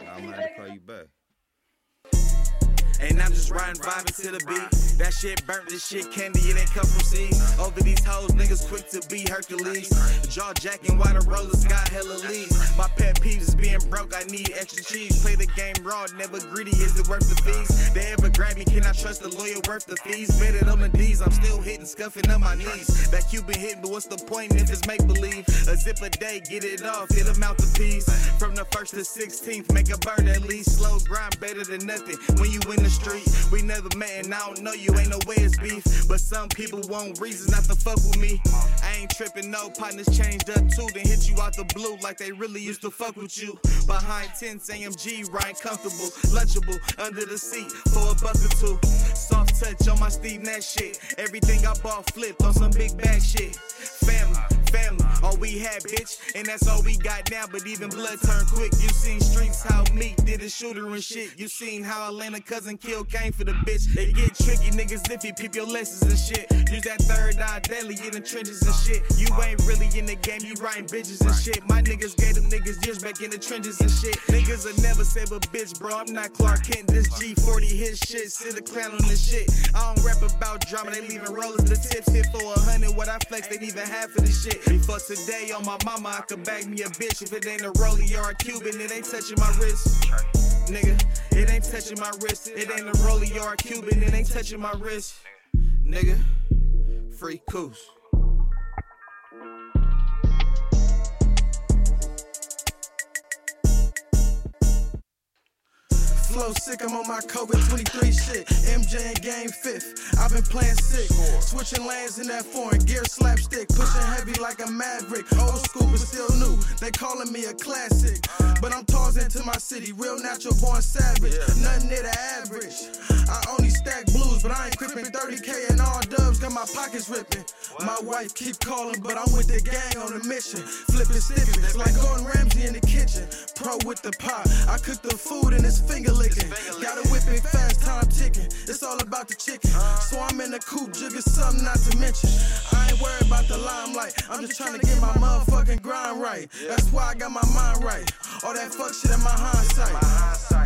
I'm have to call you back. I'm just riding, vibing to the beat. That shit burnt, this shit candy, it ain't come from seeds. Over these hoes, niggas quick to be Hercules. Jaw jacking while the rollers got hella leads. My pet peeves is being broke, I need extra cheese. Play the game raw, never greedy, is it worth the fees? They ever grab me, can I trust the lawyer worth the fees? Betted on the D's, I'm still hitting, scuffing on my knees. That Cuban hitting, but what's the point if it's make believe? A zip a day, get it off, hit them out the piece. From the first to 16th, make a burn at least. Slow grind, better than nothing. When you in the street, we never met and I don't know you, ain't no way it's beef. But some people want reasons not to fuck with me. I ain't tripping, no partners changed up too. Then hit you out the blue like they really used to fuck with you. Behind tents, AMG, right comfortable, lunchable, under the seat for a buck or two. Soft touch on my Steve Nash shit. Everything I bought flipped on some big bag shit. Family, family, all we had, bitch, and that's all we got now. But even blood turned quick. You seen streets how Meek did a shooter and shit. You seen how Atlanta cousin Kill came for the bitch. They get tricky, niggas you peep your lessons and shit. Use that third eye daily in the trenches and shit. You ain't really in the game, you writing bitches and shit. My niggas gave them niggas years back in the trenches and shit. Niggas will never save a bitch, bro. I'm not Clark Kent. This G40 hit shit. Sit a clown on this shit. I don't rap about drama, they leaving rollers. The tips hit for a hundred. What I flex, they even half of the shit. Before today, on my mama, I could bag me a bitch. If it ain't a rollie or a Cuban, it ain't touching my wrist. Nigga, it ain't touching my wrist. It ain't a rollie or a Cuban, it ain't touching my wrist. Nigga, free coos. Flow sick, I'm on my COVID 23 shit. MJ in game fifth. I've been playing sick. Switching lanes in that foreign gear slapstick. Pushing heavy like a maverick. Old school but still new. They calling me a classic. But I'm Tarzan to my city. Real natural born savage. Nothing near the average. I only stack blues, but I ain't crippin' 30k and all dubs. Got my pockets ripping. My wife keep calling, but I'm with the gang on a mission. Flipping stiffies like Gordon Ramsay in the kitchen. Pro with the pot. I cook the food and it's finger licking. Gotta whip it fast, time ticking. It's all about the chicken. So I'm in the coop, jigging something not to mention. I ain't worried about the I'm just trying to get my motherfucking grind right. That's why I got my mind right. All that fuck shit in my hindsight.